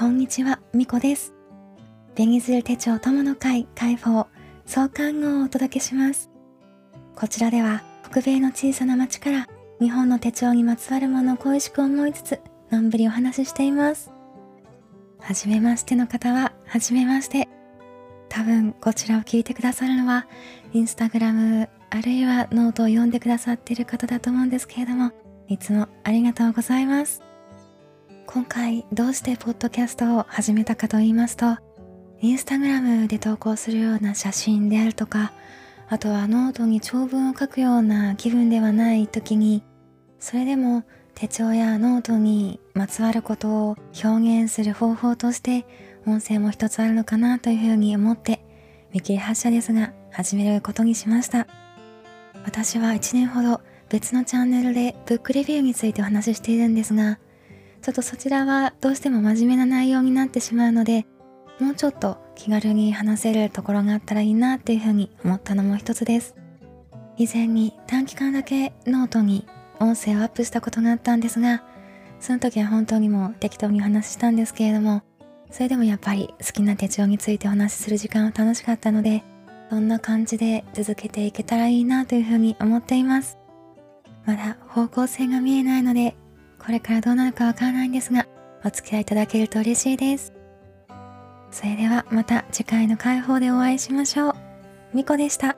こんにちは、みこです。ベニズル手帳友の会解放創刊号をお届けします。こちらでは北米の小さな町から日本の手帳にまつわるものを恋しく思いつつ、のんびりお話ししています。はじめましての方は、はじめまして。多分こちらを聞いてくださるのは、インスタグラムあるいはノートを読んでくださっている方だと思うんですけれども、いつもありがとうございます。今回どうしてポッドキャストを始めたかと言いますと、インスタグラムで投稿するような写真であるとか、あとはノートに長文を書くような気分ではない時に、それでも手帳やノートにまつわることを表現する方法として音声も一つあるのかなというふうに思って見切り発車ですが始めることにしました。私は1年ほど別のチャンネルでブックレビューについてお話ししているんですがちょっとそちらはどうしても真面目な内容になってしまうので、もうちょっと気軽に話せるところがあったらいいなっていうふうに思ったのも一つです。以前に短期間だけノートに音声をアップしたことがあったんですが、その時は本当にもう適当にお話ししたんですけれども、それでもやっぱり好きな手帳についてお話しする時間は楽しかったので、そんな感じで続けていけたらいいなというふうに思っています。まだ方向性が見えないのでこれからどうなるかわからないんですが、お付き合いいただけると嬉しいです。それではまた次回の解放でお会いしましょう。みこでした。